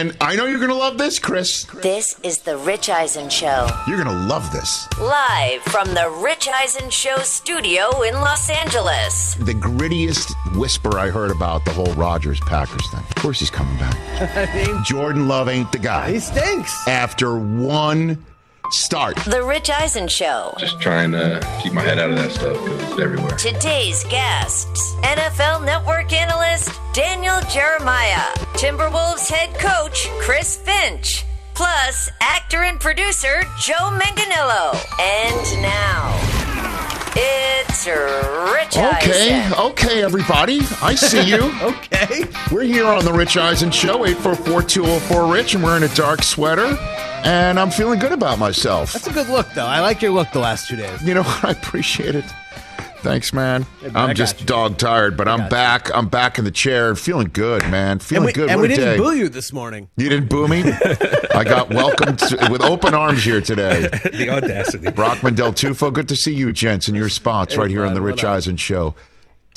And I know you're going to love this, Chris. This is The Rich Eisen Show. You're going to love this. Live from The Rich Eisen Show studio in Los Angeles. The grittiest whisper I heard about the whole Rodgers Packers thing. Of course he's coming back. Jordan Love ain't the guy. He stinks. After one start. The Rich Eisen Show. Just trying to keep my head out of that stuff because it's everywhere. Today's guests NFL Network analyst Daniel Jeremiah, Timberwolves head coach Chris Finch, plus actor and producer Joe Manganiello. And now, it's Rich Okay, Eisen. okay, everybody. I see you. Okay. We're here on the Rich Eisen Show, 844-204-RICH, and we're in a dark sweater. And I'm feeling good about myself. That's a good look, though. I like your look the last two days. You know, what? I appreciate it. Thanks, man. I I'm just you. dog tired, but I'm got you. back. I'm back in the chair, feeling good, man. Feeling And we, good. and What we didn't day. boo you this morning. You didn't boo me. I got welcomed to- with open arms here today. the audacity. Brockman Del Tufo, good to see you, gents, in your spots right here on the Rich? Eisen Show.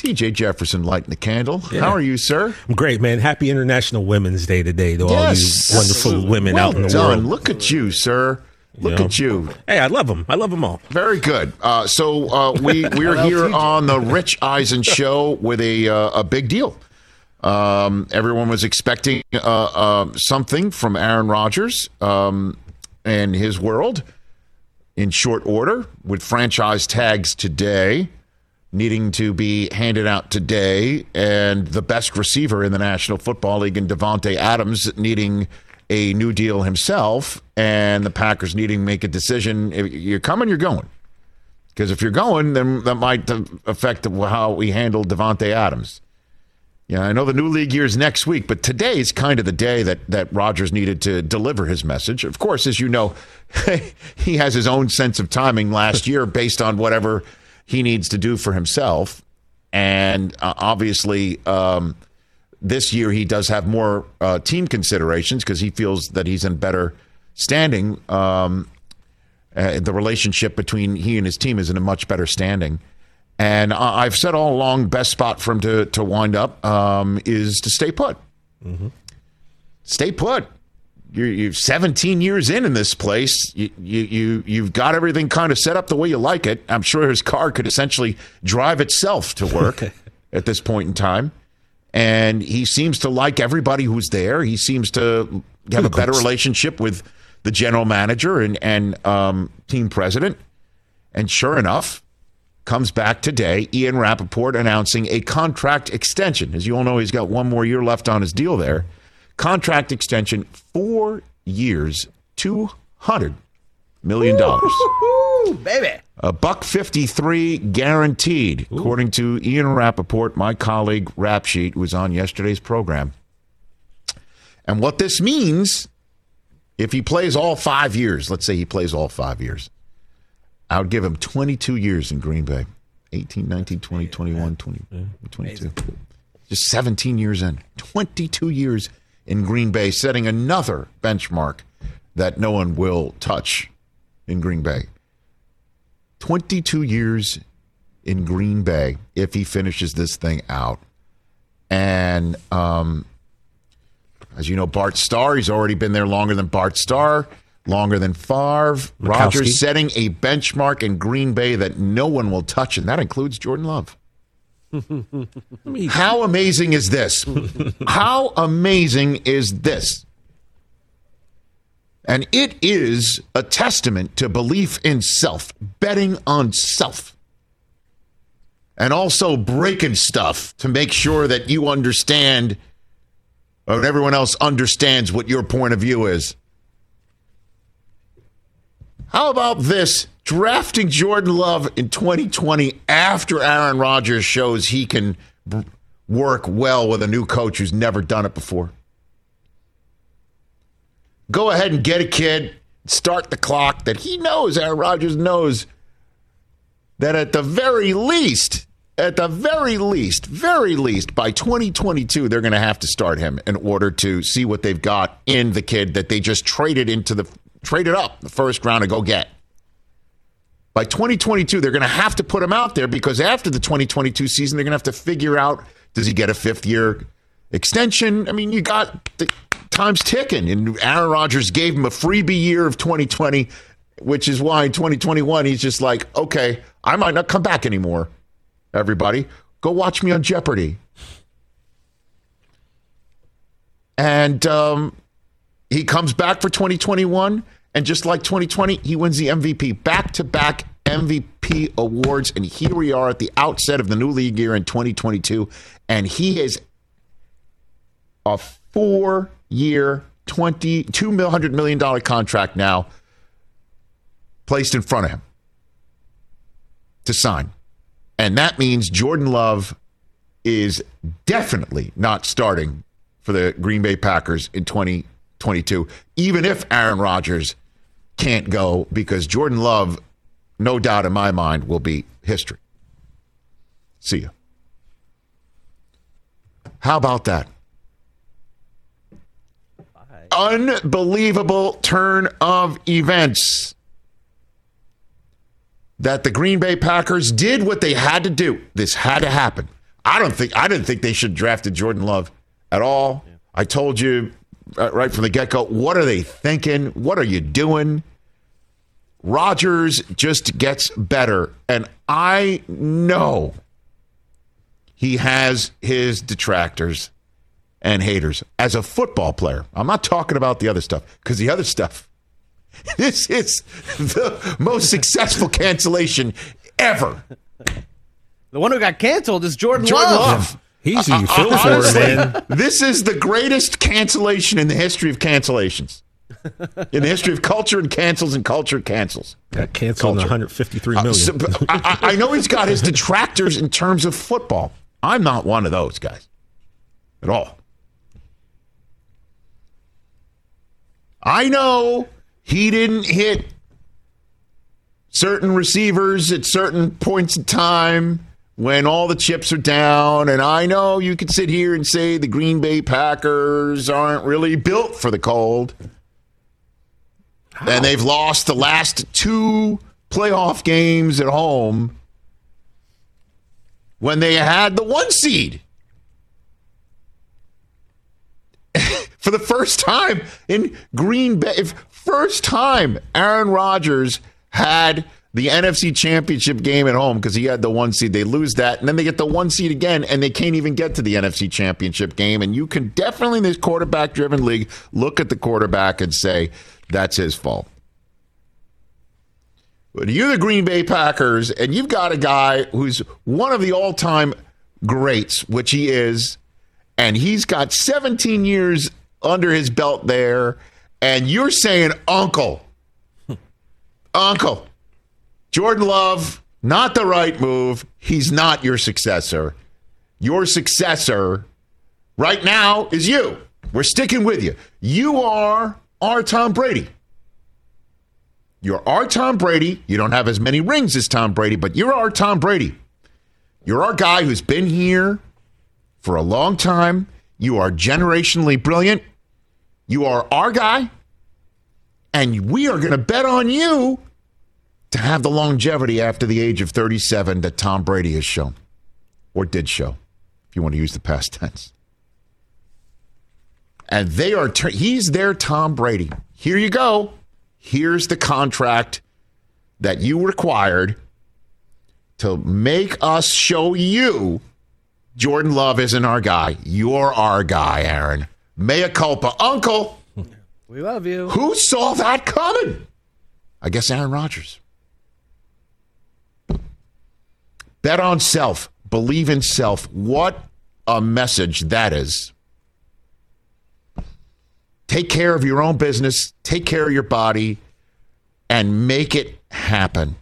TJ Jefferson lighting the candle. How are you, sir? I'm great, man. Happy International Women's Day today to all Yes. you wonderful women well out in the done. world. Look at you, sir. Look know. at you. Hey, I love them. I love them all. Very good. Uh, so uh, we we're here on the Rich Eisen show with a uh, a big deal. Um, everyone was expecting uh, uh, something from Aaron Rodgers um, and his world in short order with franchise tags today needing to be handed out today and the best receiver in the National Football League in Davante Adams needing a new deal himself and the Packers needing to make a decision. If you're coming you're going. Because if you're going then that might affect how we handle Davante Adams. Yeah, I know the new league year is next week, but today is kind of the day that that Rodgers needed to deliver his message. Of course, as you know, he has his own sense of timing last year based on whatever he needs to do for himself, and uh, obviously um, this year he does have more uh, team considerations because he feels that he's in better standing. Um, uh, the relationship between he and his team is in a much better standing. And I- I've said all along, best spot for him to to wind up um, is to stay put. Stay put. You're, you're 17 years in in this place. You, you you you've got everything kind of set up the way you like it. I'm sure his car could essentially drive itself to work at this point in time. And he seems to like everybody who's there. He seems to have a better relationship with the general manager and and um, team president. And sure enough, comes back today. Ian Rapoport announcing a contract extension. As you all know, he's got one more year left on his deal there. Contract extension, four years, two hundred million dollars. Baby. A buck fifty-three guaranteed, according to Ian Rapoport, my colleague Rap Sheet, who was on yesterday's program. And what this means, if he plays all five years, let's say he plays all five years, I would give him 22 years in Green Bay 18, 19, 20, 21, 20, 22. Just 17 years in. 22 years in Green Bay, setting another benchmark that no one will touch in Green Bay. 22 years in Green Bay if he finishes this thing out. And um, as you know, Bart Starr, he's already been there longer than Bart Starr, longer than Favre. Rodgers setting a benchmark in Green Bay that no one will touch, and that includes Jordan Love. How amazing is this? How amazing is this? And it is a testament to belief in self, betting on self, and also breaking stuff to make sure that you understand or everyone else understands what your point of view is. How about this? Drafting Jordan Love in 2020 after Aaron Rodgers shows he can work well with a new coach who's never done it before. Go ahead and get a kid, start the clock that he knows, Aaron Rodgers knows that at the very least, at the very least, very least, by 2022, they're going to have to start him in order to see what they've got in the kid that they just traded into the traded up the first round to go get. By 2022, they're going to have to put him out there because after the 2022 season, they're going to have to figure out does he get a fifth year extension? I mean, you got the time's ticking, and Aaron Rodgers gave him a freebie year of 2020, which is why in 2021 he's just like, okay, I might not come back anymore. Everybody, go watch me on Jeopardy. And um, he comes back for 2021, and just like 2020, he wins the MVP, back to back MVP awards. And here we are at the outset of the new league year in 2022, and he is a four year, $22 million contract now placed in front of him to sign. And that means Jordan Love is definitely not starting for the Green Bay Packers in 2022, even if Aaron Rodgers can't go, because Jordan Love, no doubt in my mind, will be history. See you. How about that? Unbelievable turn of events that the Green Bay Packers did what they had to do. This had to happen. I don't think I didn't think they should have drafted Jordan Love at all. Yeah. I told you Uh, right from the get go. What are they thinking? What are you doing? Rodgers just gets better, and I know he has his detractors and haters as a football player. I'm not talking about the other stuff because the other stuff This is the most successful cancellation ever. The one who got canceled is Jordan, Jordan Love. Love. He's you feel for, man. This is the greatest cancellation in the history of cancellations. In the history of culture and cancels and culture cancels. Got canceled culture. 153 million. Uh, so, I, I know he's got his detractors in terms of football. I'm not one of those guys at all. I know he didn't hit certain receivers at certain points in time when all the chips are down. And I know you could sit here and say the Green Bay Packers aren't really built for the cold. How? And they've lost the last two playoff games at home when they had the one seed. for the first time in Green Bay. First time Aaron Rodgers had the NFC Championship game at home because he had the one seed. They lose that, and then they get the one seed again, and they can't even get to the NFC Championship game. And you can definitely, in this quarterback driven league, look at the quarterback and say, that's his fault. But you're the Green Bay Packers, and you've got a guy who's one of the all time greats, which he is, and he's got 17 years under his belt there and you're saying uncle, uncle, Jordan Love, not the right move. He's not your successor. Your successor right now is you. We're sticking with you. You are our Tom Brady. You're our Tom Brady. You don't have as many rings as Tom Brady, but you're our Tom Brady. You're our guy who's been here for a long time. You are generationally brilliant. You are our guy, and we are going to bet on you to have the longevity after the age of 37 that Tom Brady has shown or did show, if you want to use the past tense. And they are, he's their Tom Brady. Here you go. Here's the contract that you required to make us show you Jordan Love isn't our guy. You're our guy, Aaron. Mea culpa. Uncle, We love you. Who saw that coming? I guess Aaron Rodgers. Bet on self. Believe in self. What a message that is. Take care of your own business, take care of your body, and make it happen.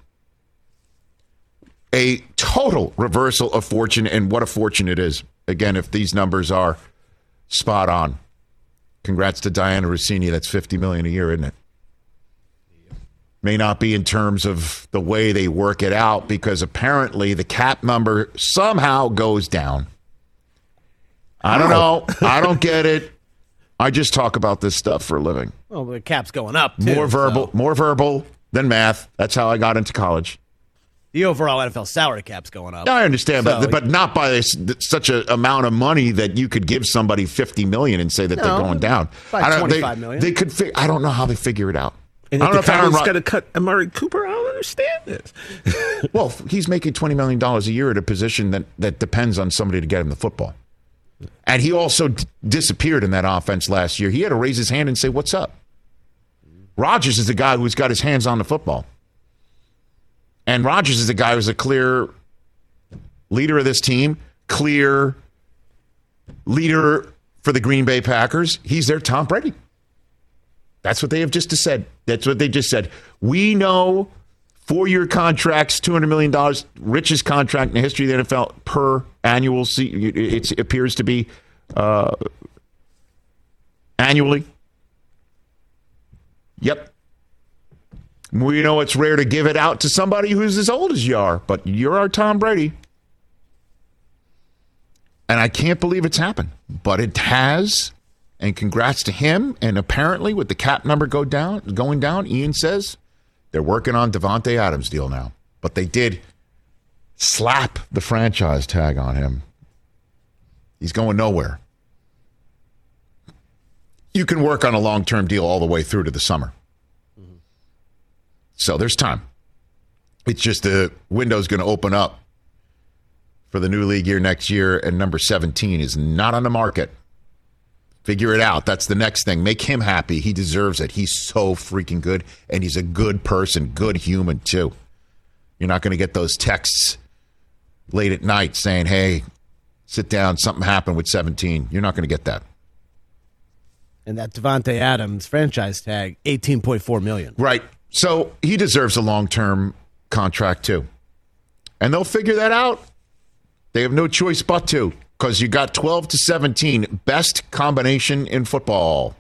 A total reversal of fortune, and what a fortune it is. Again, if these numbers are spot on. Congrats to Dianna Russini. That's 50 million a year, isn't it? May not be in terms of the way they work it out because apparently the cap number somehow goes down. I don't know. I don't get it. I just talk about this stuff for a living. Well, the cap's going up. Too, more verbal, so. more verbal than math. That's how I got into college. The overall NFL salary cap's going up. I understand, So- but but not by such an amount of money that you could give somebody fifty million and say that No, they're going down. I don't, they, million. They could. Fig- I don't know how they figure it out. And I don't know the if Aaron Cowboys Rod- got to cut Amari Cooper, I don't understand this. Well, he's making twenty million dollars a year at a position that that depends on somebody to get him the football. And he also d- disappeared in that offense last year. He had to raise his hand and say, "What's up?" Rodgers is the guy who's got his hands on the football, and Rodgers is the guy who's a clear leader of this team, clear leader for the Green Bay Packers. He's their Tom Brady. That's what they have just said. That's what they just said. We know four year contracts, $200 million, richest contract in the history of the NFL per annual. It appears to be uh, annually. Yep. We know it's rare to give it out to somebody who's as old as you are, but you're our Tom Brady. And I can't believe it's happened, but it has. And congrats to him. And apparently, with the cap number go down, going down, Ian says they're working on Davante Adams deal now. But they did slap the franchise tag on him. He's going nowhere. You can work on a long term deal all the way through to the summer. Mm-hmm. So there's time. It's just the window's going to open up for the new league year next year, and number 17 is not on the market. Figure it out. That's the next thing. Make him happy. He deserves it. He's so freaking good, and he's a good person, good human, too. You're not going to get those texts late at night saying, hey, sit down, something happened with 17. You're not going to get that. And that Davante Adams franchise tag, eighteen point four million. Right. So he deserves a long term contract too. And they'll figure that out. They have no choice but to because you got 12 to 17, best combination in football.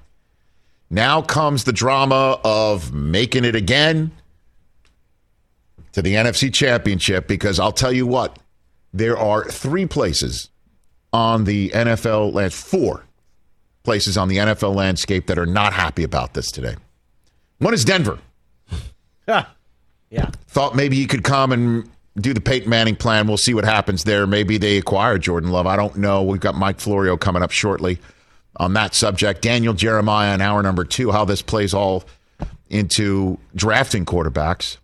Now comes the drama of making it again to the NFC Championship because I'll tell you what, there are three places on the NFL land, four places on the NFL landscape that are not happy about this today. One is Denver. Yeah. Thought maybe he could come and do the Peyton Manning plan. We'll see what happens there. Maybe they acquire Jordan Love. I don't know. We've got Mike Florio coming up shortly on that subject. Daniel Jeremiah in hour number two, how this plays all into drafting quarterbacks.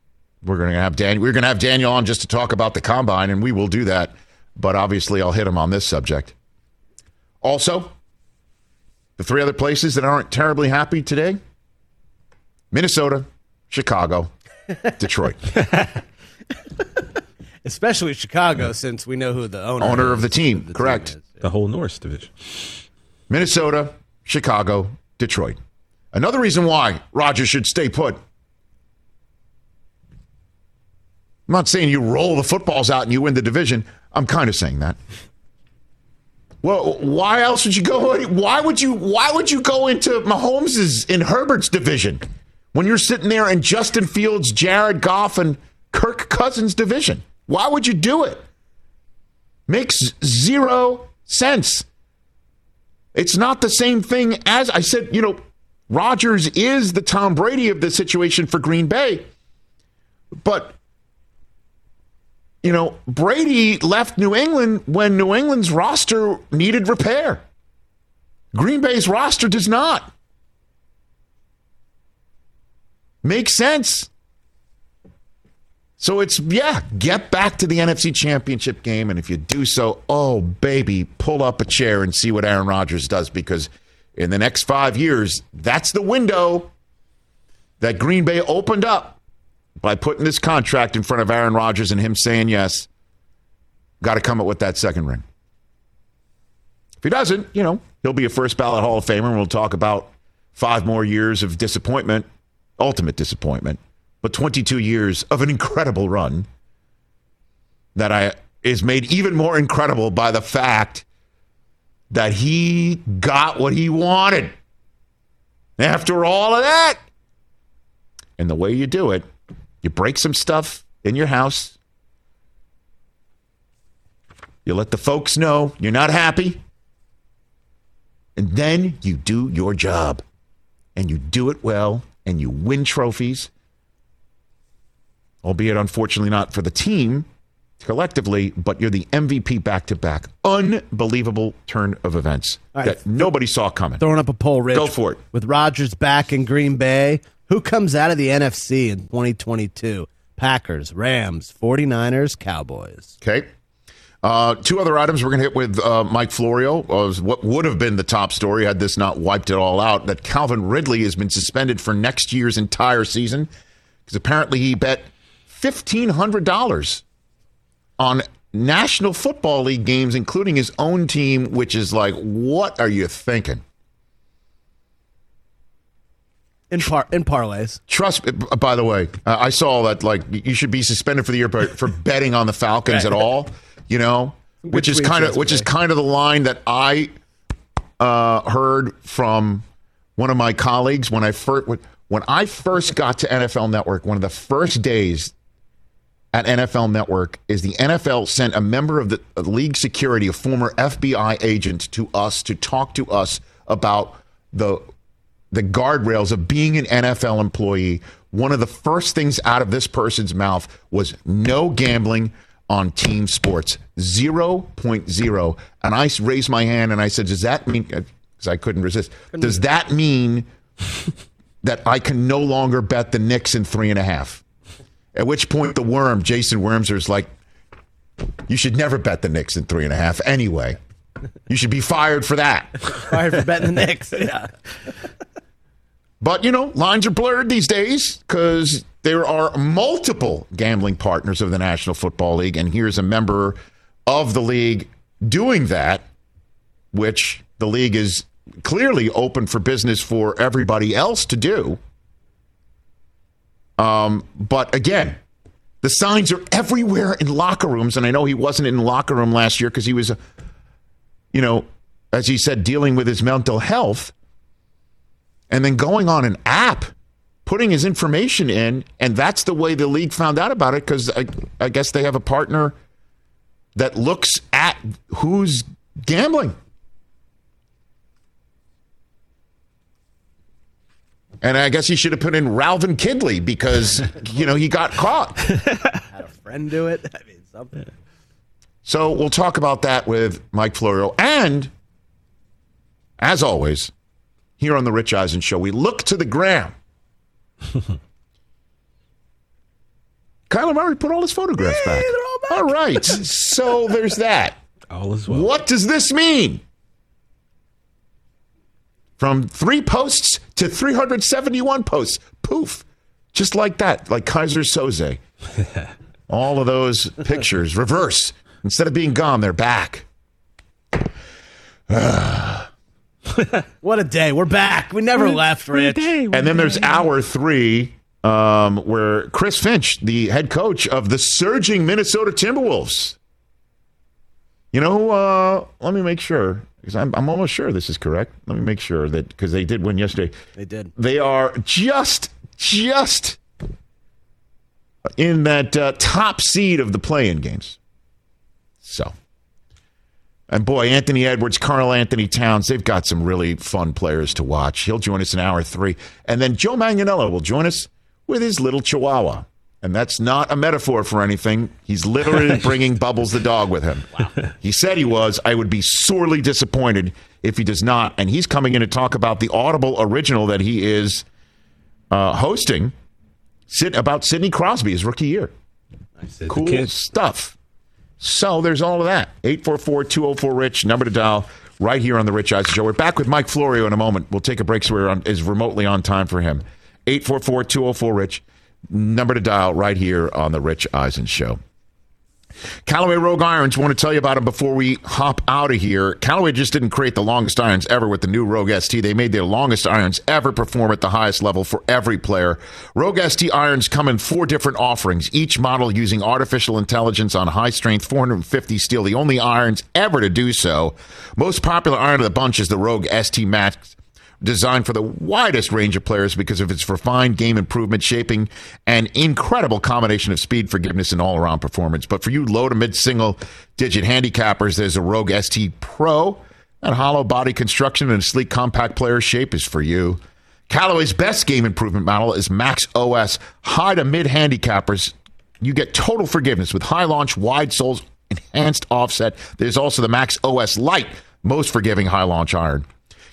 We're going to have Daniel. We're going to have Daniel on just to talk about the combine, and we will do that. But obviously, I'll hit him on this subject. Also, the three other places that aren't terribly happy today: Minnesota, Chicago, Detroit. Especially Chicago, since we know who the owner Owner is of the team, correct. is. The whole North Division. Minnesota, Chicago, Detroit. Another reason why Rodgers should stay put. I'm not saying you roll the footballs out and you win the division. I'm kind of saying that. Well, why else would you go? Why would you? Why would you go into Mahomes's in Herbert's division when you're sitting there in Justin Fields, Jared Goff, and Kirk Cousins' division? Why would you do it? Makes zero sense. It's not the same thing as I said, you know, Rodgers is the Tom Brady of the situation for Green Bay. But, you know, Brady left New England when New England's roster needed repair. Green Bay's roster does not. Makes sense. So it's, yeah, get back to the NFC Championship game. And if you do so, oh, baby, pull up a chair and see what Aaron Rodgers does because in the next five years. That's the window that Green Bay opened up by putting this contract in front of Aaron Rodgers and him saying yes. Got to come up with that second ring. If he doesn't, you know, he'll be a first ballot Hall of Famer, and we'll talk about five more years of disappointment, ultimate disappointment, but 22 years of an incredible run that I is made even more incredible by the fact that he got what he wanted. After all of that, and the way you do it, you break some stuff in your house. You let the folks know you're not happy. And then you do your job. And you do it well. And you win trophies. Albeit, unfortunately, not for the team collectively, but you're the MVP back to back. Unbelievable turn of events right. that nobody saw coming. Throwing up a poll, Rich. Go for it. With Rodgers back in Green Bay, who comes out of the NFC in 2022? Packers, Rams, 49ers, Cowboys. Okay. Uh, two other items we're going to hit with uh, Mike Florio. Was what would have been the top story had this not wiped it all out. That Calvin Ridley has been suspended for next year's entire season because apparently he bet fifteen hundred dollars on National Football League games, including his own team. Which is like, what are you thinking? In par in parlays. Trust. By the way, uh, I saw that like you should be suspended for the year for, for betting on the Falcons at all. You know, which is kind of which is kind of the line that I uh, heard from one of my colleagues when I first when I first got to NFL Network. One of the first days at NFL Network is the NFL sent a member of the uh, league security, a former FBI agent, to us to talk to us about the the guardrails of being an NFL employee. One of the first things out of this person's mouth was no gambling on team sports. 0.0. And I raised my hand and I said, Does that mean, because I couldn't resist, does that mean that I can no longer bet the Knicks in three and a half? At which point the worm, Jason Wormser, is like, You should never bet the Knicks in three and a half anyway. You should be fired for that. Sorry for betting the Knicks. Yeah. But, you know, lines are blurred these days because there are multiple gambling partners of the National Football League. And here's a member of the league doing that, which the league is clearly open for business for everybody else to do. Um, but again, the signs are everywhere in locker rooms. And I know he wasn't in the locker room last year because he was, uh, you know, as he said, dealing with his mental health and then going on an app, putting his information in, and that's the way the league found out about it because I, I guess they have a partner that looks at who's gambling. And I guess he should have put in Ralvin Kidley because, you know, he got caught. Had a friend do it. I mean, something. So we'll talk about that with Mike Florio. And as always, here on the Rich Eisen Show, we look to the gram. Kyler Murray put all his photographs back. they're all back. All right. so there's that. All is well. What does this mean? From three posts to 371 posts. Poof. Just like that, like Keyser Söze. All of those pictures reverse. Instead of being gone, they're back. What a day. We're back. We never left, Rich. And then there's hour three, um, where Chris Finch, the head coach of the surging Minnesota Timberwolves. You know, uh, let me make sure because I'm, I'm almost sure this is correct. Let me make sure that because they did win yesterday. They did. They are just, just in that uh, top seed of the play-in games. So, and boy, Anthony Edwards, Karl-Anthony Towns, they've got some really fun players to watch. He'll join us in hour three. And then Joe Manganiello will join us with his little chihuahua. And that's not a metaphor for anything. He's literally bringing Bubbles the dog with him. He said he was. I would be sorely disappointed if he does not. And he's coming in to talk about the Audible original that he is uh, hosting about Sidney Crosby, his rookie year. Said Cool stuff. So there's all of that. 844 204 Rich, number to dial. right here on the Rich Eisen Show. We're back with Mike Florio in a moment. We'll take a break so we're on, is remotely on time for him. 844-204-RICH, number to dial right here on the Rich Eisen Show. Callaway Rogue Irons, want to tell you about them before we hop out of here. Callaway just didn't create the longest irons ever with the new Rogue ST. They made their longest irons ever perform at the highest level for every player. Rogue ST irons come in four different offerings, each model using artificial intelligence on high strength 450 steel, the only irons ever to do so. Most popular iron of the bunch is the Rogue ST Max designed for the widest range of players because of its refined game improvement, shaping, and incredible combination of speed, forgiveness, and all around performance. But for you low to mid single digit handicappers, there's a Rogue ST Pro. That hollow body construction and sleek compact player shape is for you. Callaway's best game improvement model is Max OS. High to mid handicappers, you get total forgiveness with high launch, wide soles, enhanced offset. There's also the Max OS Light, most forgiving high launch iron.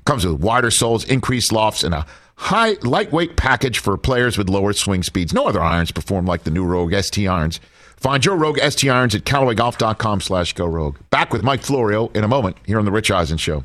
Comes with wider soles, increased lofts, and a high lightweight package for players with lower swing speeds. No other irons perform like the new Rogue ST irons. Find your Rogue ST irons at CallawayGolf.com slash go Rogue. Back with Mike Florio in a moment here on The Rich Eisen Show.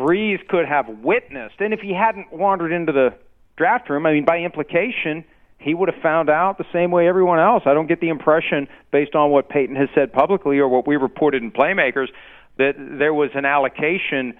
Brees could have witnessed. And if he hadn't wandered into the draft room, I mean, by implication, he would have found out the same way everyone else. I don't get the impression, based on what Peyton has said publicly or what we reported in Playmakers, that there was an allocation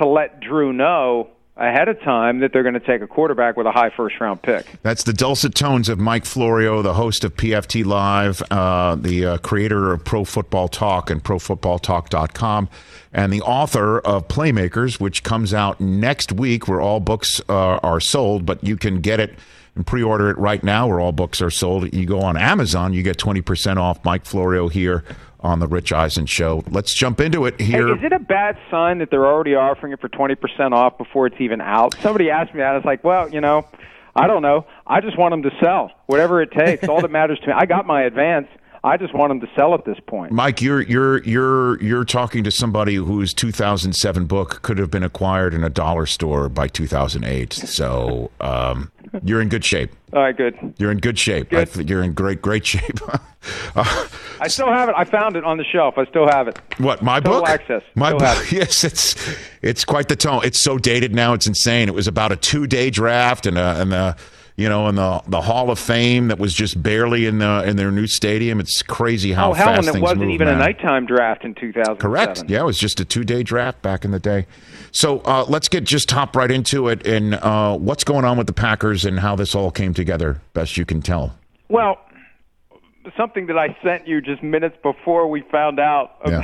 to let Drew know ahead of time that they're going to take a quarterback with a high first round pick. That's the dulcet tones of Mike Florio, the host of PFT Live, uh, the uh, creator of Pro Football Talk and ProFootballTalk.com, and the author of Playmakers, which comes out next week, where all books uh, are sold, but you can get it and pre-order it right now where all books are sold. You go on Amazon, you get 20% off Mike Florio here on the Rich Eisen show. Let's jump into it here. Hey, is it a bad sign that they're already offering it for 20% off before it's even out? Somebody asked me that. I was like, well, you know, I don't know. I just want them to sell whatever it takes. All that matters to me. I got my advance. I just want them to sell at this point. Mike, you're you're you're you're talking to somebody whose 2007 book could have been acquired in a dollar store by 2008. So um, you're in good shape. All right, good. You're in good shape. Good. I you're in great great shape. uh, I still have it. I found it on the shelf. I still have it. What my Total book? access. My Still book. it. Yes, it's it's quite the tone. It's so dated now. It's insane. It was about a two day draft and a, and the you know in the the Hall of Fame that was just barely in the in their new stadium. It's crazy how oh, hell, fast and it wasn't move even now. a nighttime draft in 2007. Correct. Yeah, it was just a two day draft back in the day. So uh, let's get just hop right into it and uh, what's going on with the Packers and how this all came together, best you can tell. Well, something that I sent you just minutes before we found out Yeah.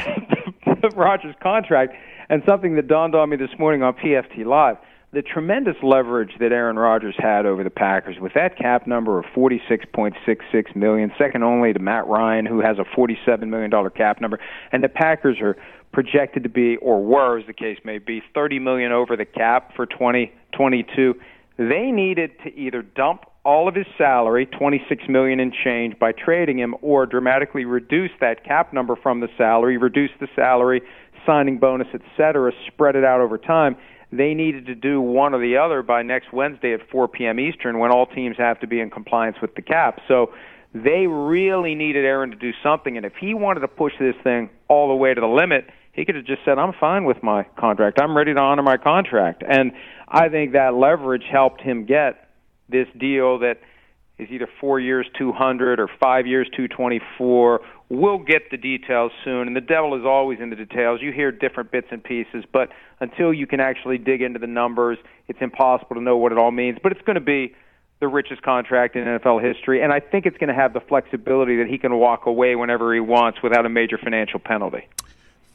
about the Rodgers contract, and something that dawned on me this morning on PFT Live. The tremendous leverage that Aaron Rodgers had over the Packers with that cap number of 46.66 million, second only to Matt Ryan who has a 47 million dollar cap number, and the Packers are projected to be or were as the case may be 30 million over the cap for 2022. They needed to either dump all of his salary, 26 million in change by trading him or dramatically reduce that cap number from the salary, reduce the salary, signing bonus, etc., spread it out over time they needed to do one or the other by next Wednesday at 4 p.m. Eastern when all teams have to be in compliance with the cap. So they really needed Aaron to do something. And if he wanted to push this thing all the way to the limit, he could have just said, I'm fine with my contract. I'm ready to honor my contract. And I think that leverage helped him get this deal that is either four years 200 or five years 224 We'll get the details soon, and the devil is always in the details. You hear different bits and pieces, but until you can actually dig into the numbers, it's impossible to know what it all means. But it's going to be the richest contract in NFL history, and I think it's going to have the flexibility that he can walk away whenever he wants without a major financial penalty.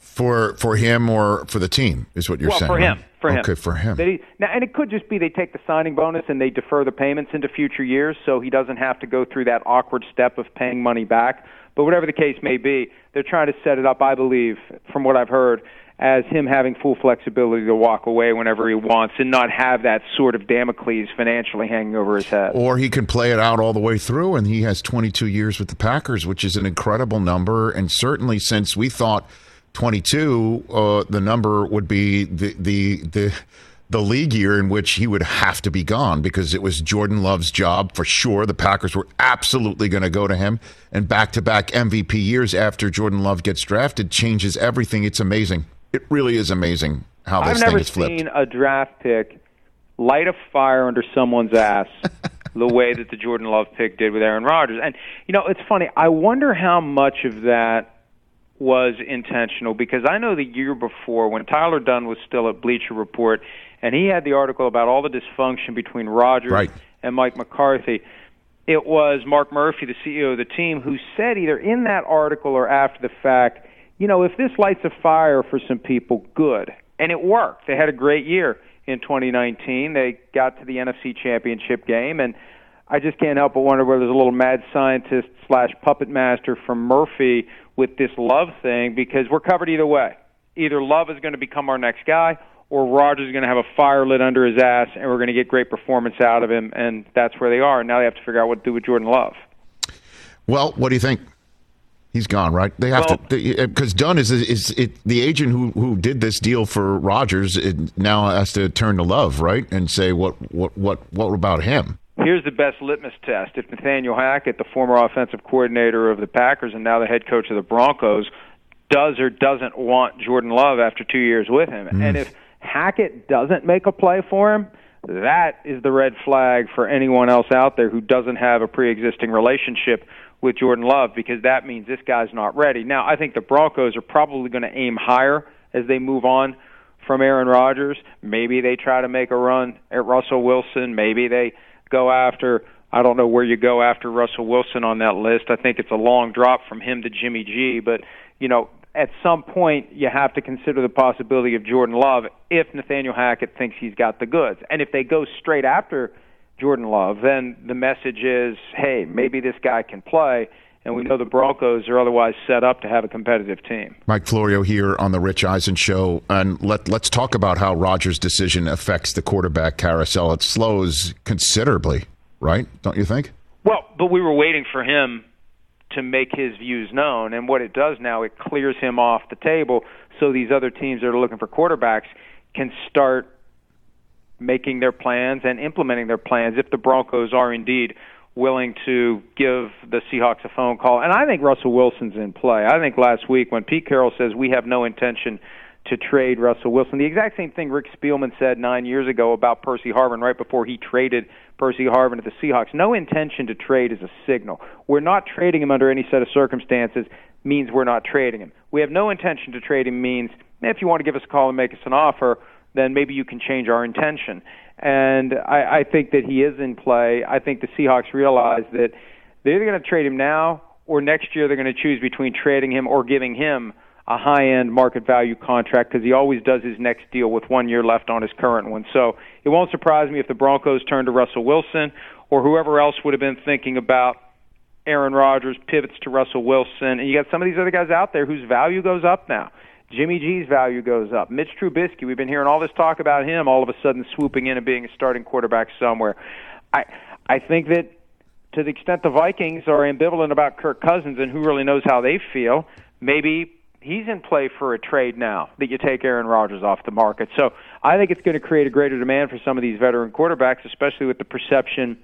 For for him or for the team is what you're well, saying. for him, for him. Okay, for him. Now, and it could just be they take the signing bonus and they defer the payments into future years, so he doesn't have to go through that awkward step of paying money back. But whatever the case may be, they're trying to set it up, I believe, from what I've heard, as him having full flexibility to walk away whenever he wants and not have that sort of Damocles financially hanging over his head. Or he can play it out all the way through, and he has 22 years with the Packers, which is an incredible number. And certainly, since we thought 22, uh, the number would be the the the the league year in which he would have to be gone because it was Jordan Love's job for sure. The Packers were absolutely going to go to him. And back to back MVP years after Jordan Love gets drafted changes everything. It's amazing. It really is amazing how this I've thing never is flipped. seen a draft pick light a fire under someone's ass the way that the Jordan Love pick did with Aaron Rodgers. And, you know, it's funny. I wonder how much of that was intentional because I know the year before when Tyler Dunne was still at Bleacher Report and he had the article about all the dysfunction between Rodgers right. and Mike McCarthy. It was Mark Murphy, the CEO of the team, who said either in that article or after the fact, you know, if this lights a fire for some people, good. And it worked. They had a great year in 2019. They got to the NFC Championship game, and I just can't help but wonder whether there's a little mad scientist slash puppet master from Murphy with this Love thing because we're covered either way. Either Love is going to become our next guy, or Rodgers is going to have a fire lit under his ass, and we're going to get great performance out of him, and that's where they are. And now they have to figure out what to do with Jordan Love. Well, what do you think? He's gone, right? They have well, to because uh, Dunn is is it, the agent who who did this deal for Rodgers. now has to turn to Love, right, and say what what what what about him? Here's the best litmus test: if Nathaniel Hackett, the former offensive coordinator of the Packers and now the head coach of the Broncos, does or doesn't want Jordan Love after two years with him, mm. and if Hackett doesn't make a play for him, that is the red flag for anyone else out there who doesn't have a pre-existing relationship with Jordan Love because that means this guy's not ready. Now, I think the Broncos are probably going to aim higher as they move on from Aaron Rodgers. Maybe they try to make a run at Russell Wilson. Maybe they go after I don't know where you go after Russell Wilson on that list. I think it's a long drop from him to Jimmy G, but you know, at some point you have to consider the possibility of Jordan Love if Nathaniel Hackett thinks he's got the goods. And if they go straight after Jordan Love, then the message is, hey, maybe this guy can play. And we know the Broncos are otherwise set up to have a competitive team. Mike Florio here on the Rich Eisen show, and let let's talk about how Rodgers' decision affects the quarterback carousel. It slows considerably, right? Don't you think? Well, but we were waiting for him to make his views known. And what it does now, it clears him off the table so these other teams that are looking for quarterbacks can start making their plans and implementing their plans if the Broncos are indeed willing to give the Seahawks a phone call. And I think Russell Wilson's in play. I think last week when Pete Carroll says we have no intention to trade Russell Wilson. The exact same thing Rick Spielman said nine years ago about Percy Harvin right before he traded Percy Harvin to the Seahawks. No intention to trade is a signal. We're not trading him under any set of circumstances means we're not trading him. We have no intention to trade him means if you want to give us a call and make us an offer, then maybe you can change our intention. And I, I think that he is in play. I think the Seahawks realize that they're either going to trade him now or next year they're going to choose between trading him or giving him a high end market value contract because he always does his next deal with one year left on his current one. So it won't surprise me if the Broncos turn to Russell Wilson or whoever else would have been thinking about Aaron Rodgers pivots to Russell Wilson. And you got some of these other guys out there whose value goes up now. Jimmy G's value goes up. Mitch Trubisky, we've been hearing all this talk about him all of a sudden swooping in and being a starting quarterback somewhere. I I think that to the extent the Vikings are ambivalent about Kirk Cousins and who really knows how they feel, maybe he's in play for a trade now that you take Aaron Rodgers off the market. So I think it's going to create a greater demand for some of these veteran quarterbacks, especially with the perception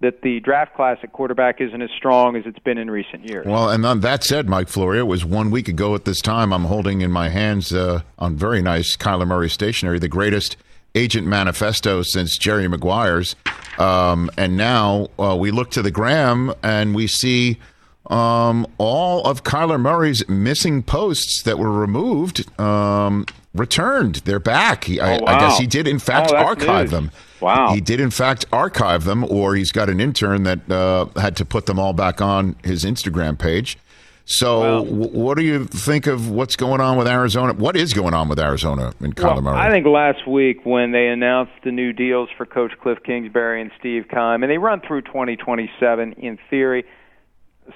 that the draft class at quarterback isn't as strong as it's been in recent years. Well, and on that said, Mike Florio, it was one week ago at this time. I'm holding in my hands uh, on very nice Kyler Murray stationery, the greatest agent manifesto since Jerry Maguire's. Um, and now uh, we look to the gram and we see um, all of Kyler Murray's missing posts that were removed um, returned. They're back. He, oh, I, wow. I, guess he did, in fact, oh, archive news. them. Wow. He did, in fact, archive them, or he's got an intern that uh, had to put them all back on his Instagram page. So, Well- w- what do you think of what's going on with Arizona? What is going on with Arizona in Kyler Well, I think last week when they announced the new deals for Coach Cliff Kingsbury and Steve Keim, and they run through 2027 in theory.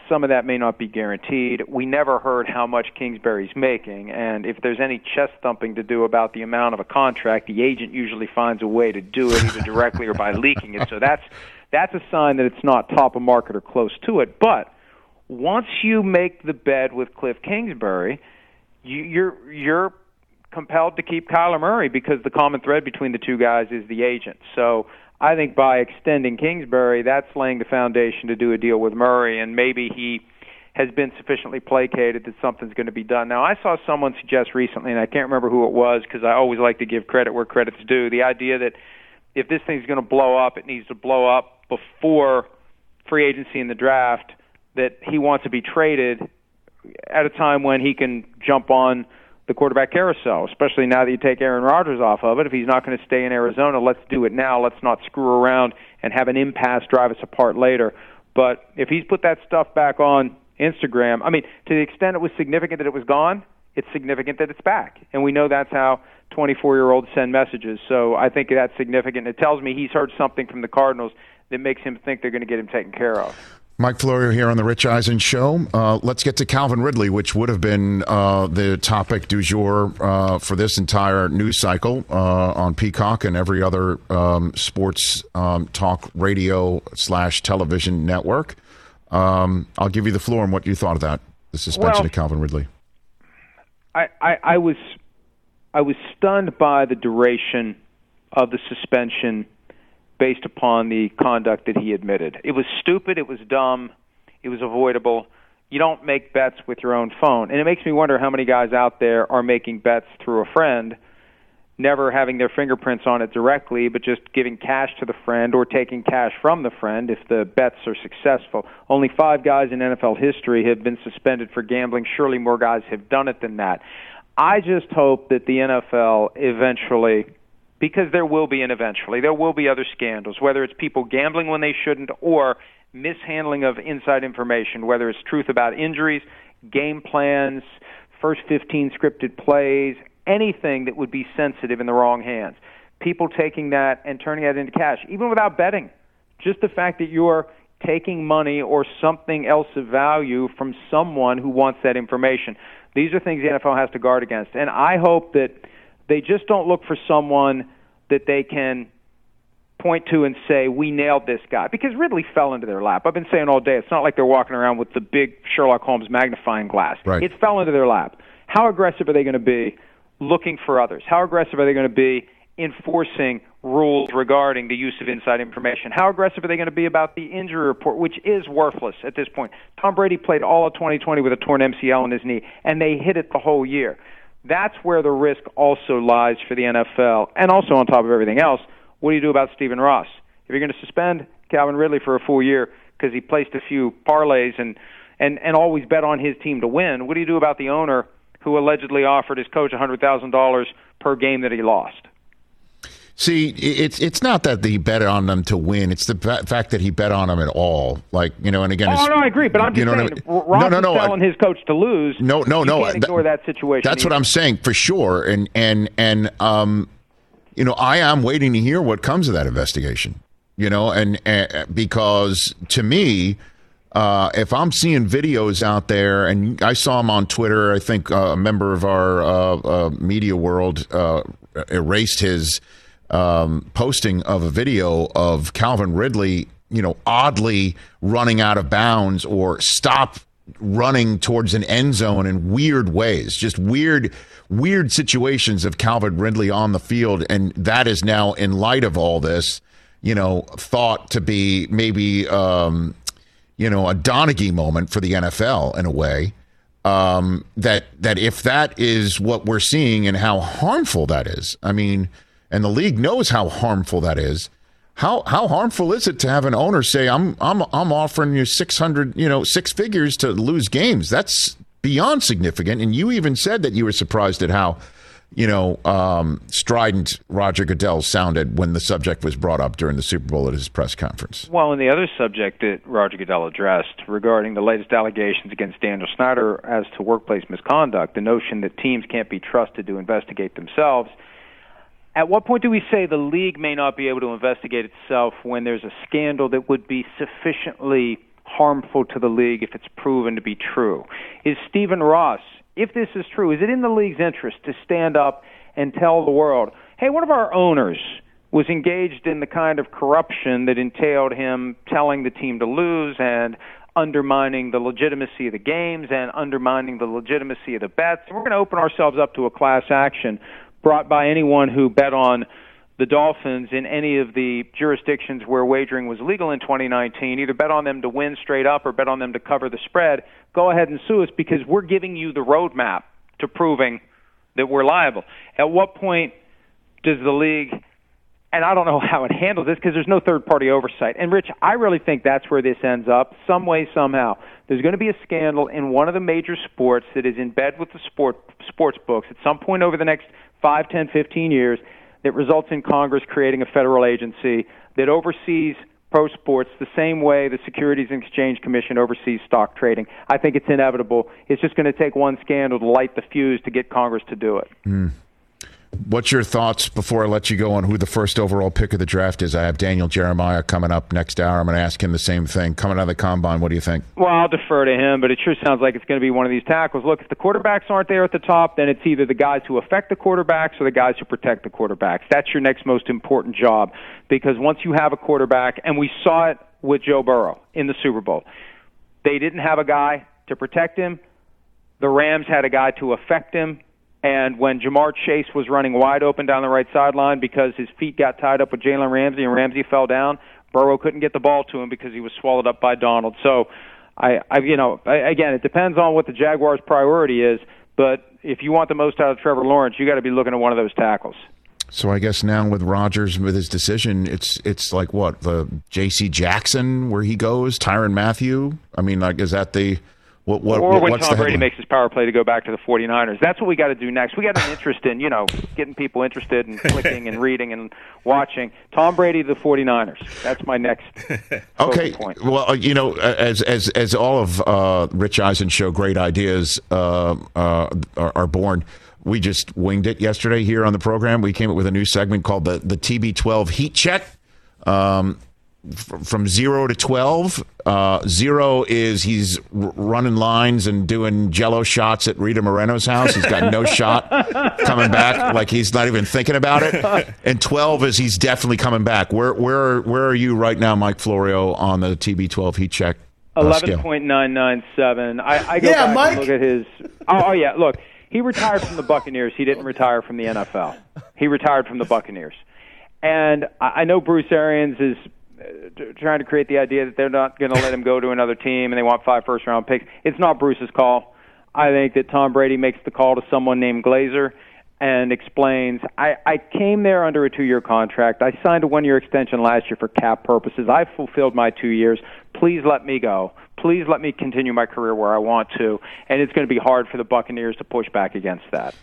Some of that may not be guaranteed. We never heard how much Kingsbury's making, and if there's any chest thumping to do about the amount of a contract, the agent usually finds a way to do it either directly or by leaking it. So that's that's a sign that it's not top of market or close to it. But once you make the bed with Cliff Kingsbury, you, you're you're compelled to keep Kyler Murray because the common thread between the two guys is the agent. So I think by extending Kingsbury, that's laying the foundation to do a deal with Murray, and maybe he has been sufficiently placated that something's going to be done. Now, I saw someone suggest recently, and I can't remember who it was because I always like to give credit where credit's due. The idea that if this thing's going to blow up, it needs to blow up before free agency and the draft. That he wants to be traded at a time when he can jump on the quarterback carousel, especially now that you take Aaron Rodgers off of it. If he's not going to stay in Arizona, let's do it now. Let's not screw around and have an impasse drive us apart later. But if he's put that stuff back on Instagram, I mean, to the extent it was significant that it was gone, it's significant that it's back. And we know that's how 24 year olds send messages. So I think that's significant. It tells me he's heard something from the Cardinals that makes him think they're going to get him taken care of. Mike Florio here on the Rich Eisen Show. Uh, let's get to Calvin Ridley, which would have been uh, the topic du jour uh, for this entire news cycle uh, on Peacock and every other um, sports um, talk radio slash television network. Um, I'll give you the floor on what you thought of that, the suspension Well- of Calvin Ridley. I, I, I was I was stunned by the duration of the suspension based upon the conduct that he admitted. It was stupid, it was dumb, it was avoidable. You don't make bets with your own phone. And it makes me wonder how many guys out there are making bets through a friend, never having their fingerprints on it directly, but just giving cash to the friend or taking cash from the friend if the bets are successful. Only five guys in NFL history have been suspended for gambling. Surely more guys have done it than that. I just hope that the NFL eventually because there will be an eventually. There will be other scandals whether it's people gambling when they shouldn't or mishandling of inside information whether it's truth about injuries game plans first 15 scripted plays anything that would be sensitive in the wrong hands. People taking that and turning that into cash even without betting. Just the fact that you're taking money or something else of value from someone who wants that information. These are things the NFL has to guard against. And I hope that they just don't look for someone that they can point to and say, we nailed this guy. Because Ridley fell into their lap. I've been saying all day, it's not like they're walking around with the big Sherlock Holmes magnifying glass. Right. It fell into their lap. How aggressive are they going to be looking for others? How aggressive are they going to be enforcing rules regarding the use of inside information? How aggressive are they going to be about the injury report, which is worthless at this point? Tom Brady played all of 2020 with a torn MCL in his knee, and they hit it the whole year. That's where the risk also lies for the NFL. And also, on top of everything else, what do you do about Stephen Ross? If you're going to suspend Calvin Ridley for a full year because he placed a few parlays and, and, and always bet on his team to win, what do you do about the owner who allegedly offered his coach $100,000 per game that he lost? See, it's it's not that he bet on them to win; it's the fact that he bet on them at all. Like you know, and again, oh no, I agree, but I'm just you know saying, I mean? No, no, no, telling his coach to lose. No, no, no. Can't ignore that, that situation. That's either. what I'm saying for sure, and and and um, you know, I am waiting to hear what comes of that investigation. You know, and, and because to me. Uh, if I'm seeing videos out there, and I saw them on Twitter, I think uh, a member of our uh, uh media world uh, erased his um, posting of a video of Calvin Ridley, you know, oddly running out of bounds or stop running towards an end zone in weird ways, just weird, weird situations of Calvin Ridley on the field. And that is now, in light of all this, you know, thought to be maybe, um, you know, a Donaghy moment for the NFL in a way. Um, that that if that is what we're seeing and how harmful that is, I mean, and the league knows how harmful that is. How how harmful is it to have an owner say, "I'm I'm I'm offering you six hundred, you know, six figures to lose games"? That's beyond significant. And you even said that you were surprised at how, you know, um, strident Roger Goodell sounded when the subject was brought up during the Super Bowl at his press conference. Well, and the other subject that Roger Goodell addressed regarding the latest allegations against Daniel Snyder as to workplace misconduct, the notion that teams can't be trusted to investigate themselves at what point do we say the league may not be able to investigate itself when there's a scandal that would be sufficiently harmful to the league if it's proven to be true? Is Stephen Ross, if this is true, is it in the league's interest to stand up and tell the world, hey, one of our owners was engaged in the kind of corruption that entailed him telling the team to lose and undermining the legitimacy of the games and undermining the legitimacy of the bets. We're going to open ourselves up to a class action brought by anyone who bet on the Dolphins in any of the jurisdictions where wagering was legal in 2019, either bet on them to win straight up or bet on them to cover the spread, go ahead and sue us because we're giving you the roadmap to proving that we're liable. At what point does the league, and I don't know how it handles this because there's no third party oversight. And Rich, I really think that's where this ends up, some way, somehow. There's going to be a scandal in one of the major sports that is in bed with the sport sports books at some point over the next five, ten, fifteen years that results in Congress creating a federal agency that oversees pro sports the same way the Securities and Exchange Commission oversees stock trading. I think it's inevitable. It's just going to take one scandal to light the fuse to get Congress to do it. Mm. What's your thoughts before I let you go on who the first overall pick of the draft is? I have Daniel Jeremiah coming up next hour. I'm going to ask him the same thing. Coming out of the combine, what do you think? Well, I'll defer to him, but it sure sounds like it's going to be one of these tackles. Look, if the quarterbacks aren't there at the top, then it's either the guys who affect the quarterbacks or the guys who protect the quarterbacks. That's your next most important job because once you have a quarterback, and we saw it with Joe Burrow in the Super Bowl, they didn't have a guy to protect him. The Rams had a guy to affect him and when Ja'Marr Chase was running wide open down the right sideline because his feet got tied up with Jalen Ramsey and Ramsey fell down, Burrow couldn't get the ball to him because he was swallowed up by Donald. So, I, I you know, I, again, it depends on what the Jaguars' priority is. But if you want the most out of Trevor Lawrence, you got to be looking at one of those tackles. So I guess now with Rodgers with his decision, it's it's like what the J.C. Jackson where he goes, Tyrann Mathieu. I mean, like is that the what, what, or when Tom Brady makes his power play to go back to the 49ers. That's what we got to do next. We got an interest in, you know, getting people interested in clicking and reading and watching. Tom Brady, to the 49ers. That's my next. okay. Point. Well, uh, you know, as as as all of uh, Rich Eisen show great ideas uh, uh, are, are born. We just winged it yesterday here on the program. We came up with a new segment called the the TB12 Heat Check. Um, from zero to 12. Uh, zero is he's r- running lines and doing jello shots at Rita Moreno's house. He's got no shot coming back, like he's not even thinking about it. And 12 is he's definitely coming back. Where where where are you right now, Mike Florio, on the TB12 heat check? Uh, Eleven point nine nine seven. I, I go yeah, back Mike. and look at his. Oh, oh yeah, look, he retired from the Buccaneers. He didn't retire from the NFL. He retired from the Buccaneers. And I, I know Bruce Arians is Uh, trying to create the idea that they're not going to let him go to another team and they want five first round picks. It's not Bruce's call. I think that Tom Brady makes the call to someone named Glazer and explains I, I came there under a two year contract. I signed a one year extension last year for cap purposes. I fulfilled my two years. Please let me go. Please let me continue my career where I want to. And it's going to be hard for the Buccaneers to push back against that.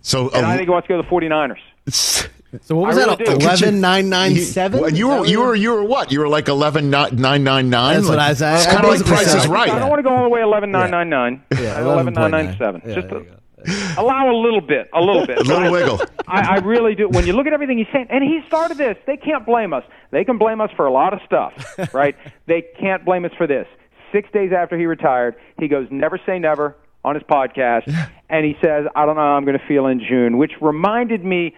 So, and I uh, think he wants to go to the 49ers. So what was I that? really do. Nine nine You, seven. well, you were you were you were what? You were like eleven nine nine nine. That's what I said. It's kind of like Price is Right. I don't want to go all the way eleven nine nine nine. Yeah, Eleven nine nine seven. Just there a, you go. allow a little bit, a little bit. A little wiggle. I, I really do. When you look at everything he's saying, and he started this, they can't blame us. They can blame us for a lot of stuff, right? they can't blame us for this. Six days after he retired, he goes, "Never say never" on his podcast, and he says, "I don't know how I'm going to feel in June," which reminded me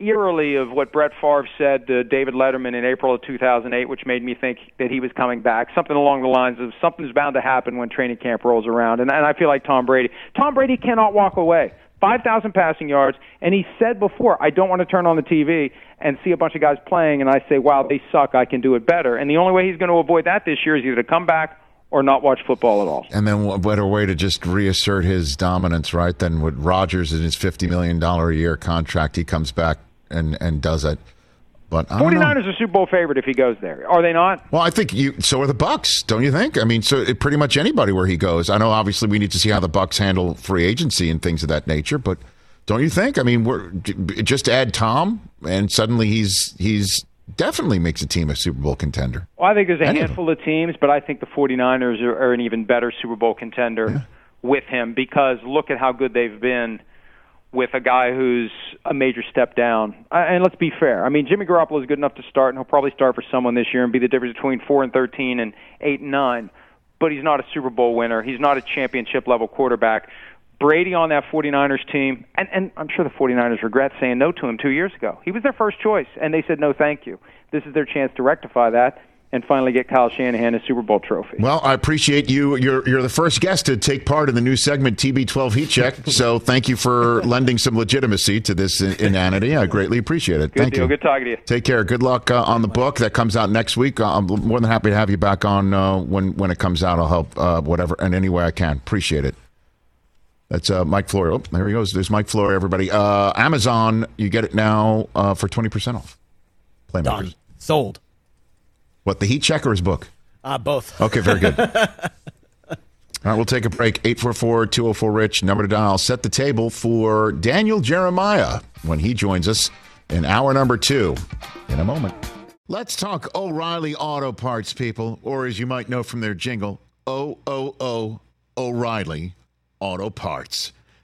eerily of what Brett Favre said to David Letterman in April of 2008, which made me think that he was coming back. Something along the lines of something's bound to happen when training camp rolls around. And, and I feel like Tom Brady. Tom Brady cannot walk away. 5,000 passing yards, and he said before, I don't want to turn on the TV and see a bunch of guys playing, and I say, wow, they suck, I can do it better. And the only way he's going to avoid that this year is either to come back or not watch football at all. And then what better way to just reassert his dominance, right? Than with Rodgers and his fifty million dollar a year contract, he comes back and and does it. But I don't know. 49ers are Super Bowl favorite if he goes there. Are they not? Well, I think you. So are the Bucks, don't you think? I mean, so it, pretty much anybody where he goes. I know, obviously, we need to see how the Bucks handle free agency and things of that nature. But don't you think? I mean, we're just add Tom, and suddenly he's he's definitely makes a team a Super Bowl contender. Well, I think there's a Any handful of teams, but I think the 49ers are, are an even better Super Bowl contender with him because look at how good they've been with a guy who's a major step down. And let's be fair. I mean, Jimmy Garoppolo is good enough to start, and he'll probably start for someone this year and be the difference between 4 and 13 and 8 and 9. But he's not a Super Bowl winner. He's not a championship level quarterback. Brady on that 49ers team, and, and I'm sure the 49ers regret saying no to him two years ago. He was their first choice, and they said no, thank you. This is their chance to rectify that and finally get Kyle Shanahan a Super Bowl trophy. Well, I appreciate you. You're you're the first guest to take part in the new segment TB12 Heat Check. So thank you for lending some legitimacy to this in- inanity. I greatly appreciate it. Good thank deal. you. Good talking to you. Take care. Good luck uh, on the book that comes out next week. Uh, I'm more than happy to have you back on uh, when when it comes out. I'll help uh, whatever in any way I can. Appreciate it. That's uh, Mike Flory. Oh, there he goes. There's Mike Flory. Everybody. Uh, Amazon. You get it now uh, for twenty percent off. Playmakers. Done. Sold. What the Heat Check or his book? Uh, both. Okay, very good. All right, we'll take a break. 844 204 Rich, number to dial. Set the table for Daniel Jeremiah when he joins us in hour number two in a moment. Let's talk O'Reilly Auto Parts, people, or as you might know from their jingle, O O O O'Reilly Auto Parts.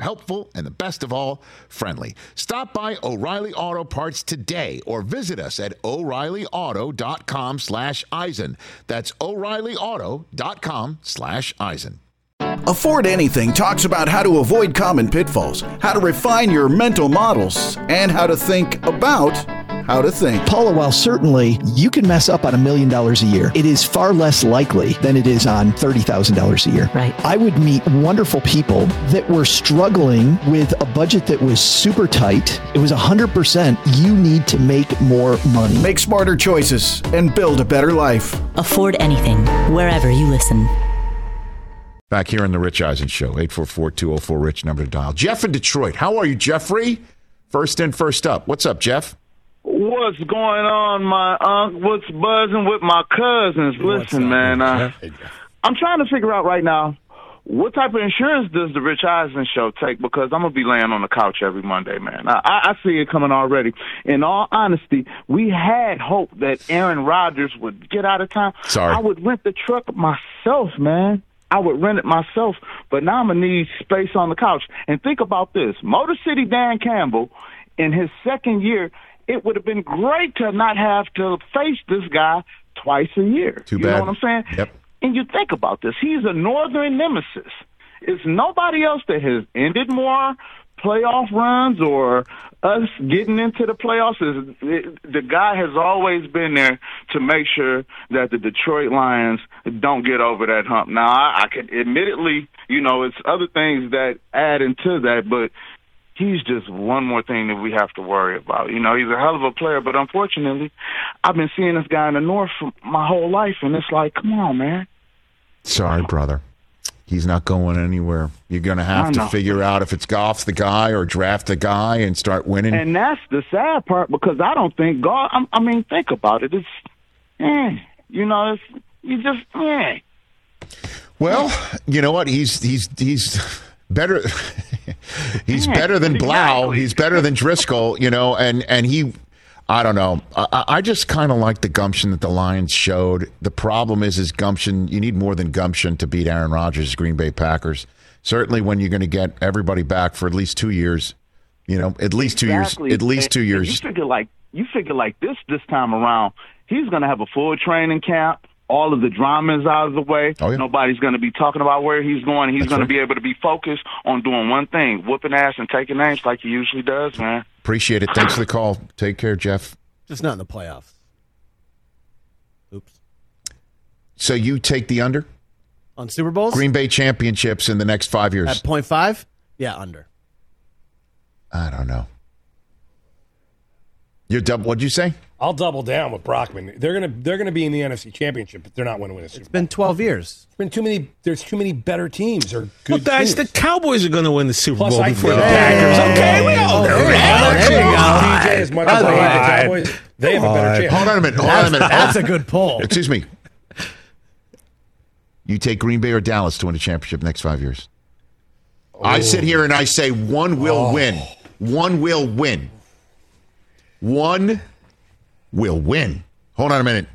helpful, and the best of all, friendly. Stop by O'Reilly Auto Parts today or visit us at o'reillyauto.com slash Eisen. That's o'reillyauto.com slash Eisen. Afford Anything talks about how to avoid common pitfalls, how to refine your mental models, and how to think about how to think. Paula, while certainly you can mess up on a million dollars a year, it is far less likely than it is on $30,000 a year. Right. I would meet wonderful people that were struggling with a budget that was super tight. It was 100% you need to make more money. Make smarter choices and build a better life. Afford anything, wherever you listen. Back here in the Rich Eisen Show, 844-204-RICH, number to dial. Jeff in Detroit. How are you, Jeffrey? First in, first up. What's up, Jeff? What's going on, my uncle? What's buzzing with my cousins? Listen, man, uh, I'm trying to figure out right now what type of insurance does the Rich Eisen show take? Because I'm gonna be laying on the couch every Monday, man. I, I see it coming already. In all honesty, we had hope that Aaron Rodgers would get out of town. Sorry. I would rent the truck myself, man. I would rent it myself, but now I'm gonna need space on the couch. And think about this: Motor City Dan Campbell, in his second year, it would have been great to not have to face this guy twice a year. Too you bad. know what I'm saying? Yep. And you think about this: he's a northern nemesis. It's nobody else that has ended more playoff runs or us getting into the playoffs is it, the guy has always been there to make sure that the Detroit Lions don't get over that hump. Now, I, I can admittedly, you know, it's other things that add into that, but he's just one more thing that we have to worry about. You know, he's a hell of a player, but unfortunately, I've been seeing this guy in the North for my whole life, and it's like, come on, man. Sorry, brother. He's not going anywhere. You're going to have to figure out if it's Goff's the guy or draft the guy and start winning. And that's the sad part because I don't think God. I, I mean, think about it. It's, eh, you know, it's you just, eh. Well, you know what? He's he's he's better. he's Yeah, better than Blough. exactly. He's better than Driskel. You know, and and he. I don't know. I, I just kind of like the gumption that the Lions showed. The problem is, is gumption. You need more than gumption to beat Aaron Rodgers' Green Bay Packers. Certainly, when you're going to get everybody back for at least two years. You know, at least two years. At least two and years. You figure like you figure like this this time around. He's going to have a full training camp. All of the drama is out of the way. Oh, yeah. Nobody's going to be talking about where he's going. He's going right. to be able to be focused on doing one thing: whooping ass and taking names like he usually does, man. Appreciate it. Thanks for the call. Take care, Jeff. Just not in the playoffs. Oops. So you take the under On Super Bowls? Green Bay championships in the next five years. At point five? Yeah, under. I don't know. You're double. What'd you say? I'll double down with Brockman. They're gonna they're gonna be in the NFC Championship, but they're not going to win a Super Bowl. It's been 12 years. It's been too many. There's too many better teams or Well, good guys, teams. the Cowboys are going to win the Super Plus, Bowl I before the Packers. Okay, we all know that. There you go. TJ, as much By as the I hate the Cowboys, they have a better chance. Hold on a minute. Hold on a minute. That's a good pull. Excuse me. You take Green Bay or Dallas to win a championship next five years? I oh. sit here and I say one will oh. win. One will win. One will win. Hold on a minute.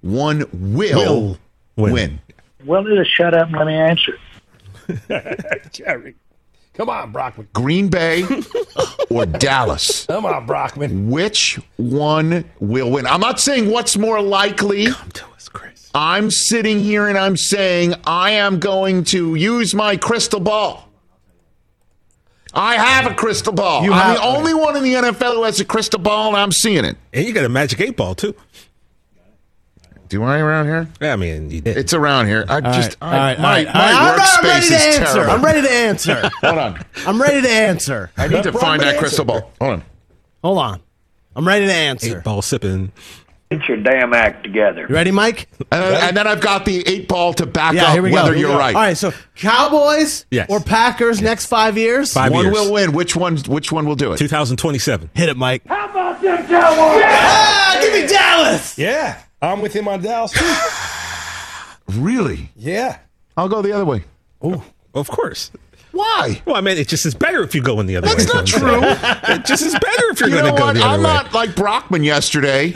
One will, win. Will win. Well, just shut up and let me answer. Jerry, come on, Brockman. Green Bay or Dallas? Come on, Brockman. Which one will win? I'm not saying what's more likely. Come to us, Chris. I'm sitting here and I'm saying I am going to use my crystal ball. I have a crystal ball. You I'm have- the only one in the NFL who has a crystal ball, and I'm seeing it. And you got a magic eight ball, too. Do I around here? Yeah, I mean, you did. It's around here. I All just right, I, all right, my, all right. my I'm, I'm ready workspace to is answer. terrible. I'm ready to answer. Hold on. I'm ready to answer. I need to find that answer. crystal ball. Hold on. Hold on. I'm ready to answer. Eight ball sipping. Get your damn act together. You ready, Mike? And, and then I've got the eight ball to back Yeah, up here we go. whether Here we you're go. right. All right, so Cowboys Yes. or Packers next five years? Five one years. will win. Which one? Which one will do it? 2027. Hit it, Mike. How about them Cowboys? Ah, give me Dallas. Yeah, I'm with him on Dallas too. Really? yeah. I'll go the other way. Oh, of course. Why? Well, I mean, it just is better if you go in the other That's way. That's not true. saying. It just is better if you're You going know to go what? the other I'm way. not like Brockman yesterday,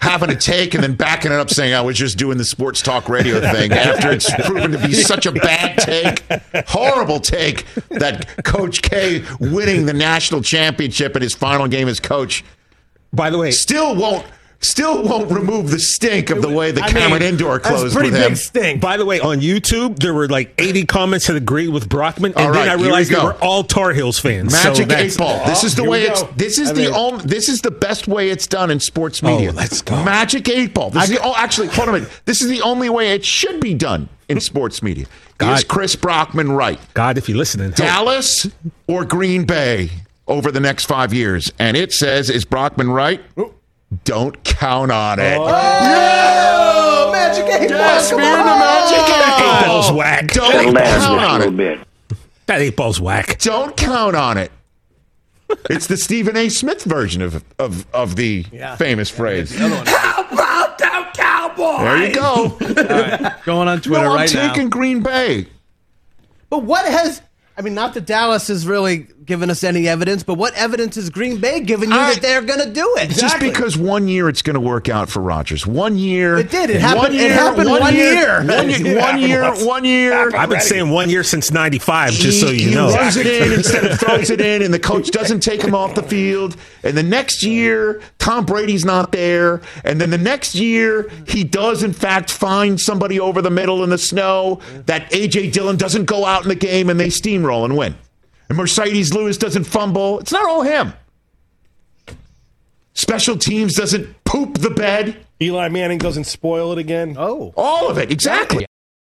having a take and then backing it up, saying I was just doing the sports talk radio thing after it's proven to be such a bad take, horrible take that Coach K winning the national championship in his final game as coach By the way, still won't still won't remove the stink of the way the I Cameron mean, Indoor that's closed pretty with big him. stink. by the way, on YouTube there were like 80 comments that agreed with Brockman, and All then right, I here we realized they were all Tar Heels fans. Magic that's- eight ball. This Oh, is the way it's. This is I the mean- only. This is the best way it's done in sports oh, media. Oh, let's go. Magic eight ball. This is the, oh, actually, hold on a minute. This is the only way it should be done in sports media. God. Is Chris Brockman right? God, if you're listening. Dallas or Green Bay over the next five years? And it says, is Brockman right? Don't count on it. Oh, magic eight ball. we're in the magic eight eight balls whack. Don't Settle down just count on it. bit. That eight ball's whack. Don't count on it. It's the Stephen A. Smith version of of, of the Yeah. famous phrase. How about them Cowboys? There you go. Going on Twitter no, I'm right now. taking Green Bay. But what has I mean, not that Dallas is really given us any evidence, but what evidence has Green Bay given you I- that they're going to do it? Just because one year it's going to work out for Rodgers. One year. It did. It one happened- it happened one year. One year. One year. One year. I've been saying one year since '95, just so He- you he know. runs it in instead of throws it in, and the coach doesn't take him off the field. And the next year, Tom Brady's not there. And then the next year, he does in fact find somebody over the middle in the snow that AJ Dillon doesn't go out in the game, and they steamroll and win. And Marcedes Lewis doesn't fumble. It's not all him. Special teams doesn't poop the bed. Eli Manning doesn't spoil it again. Oh. All of it, exactly.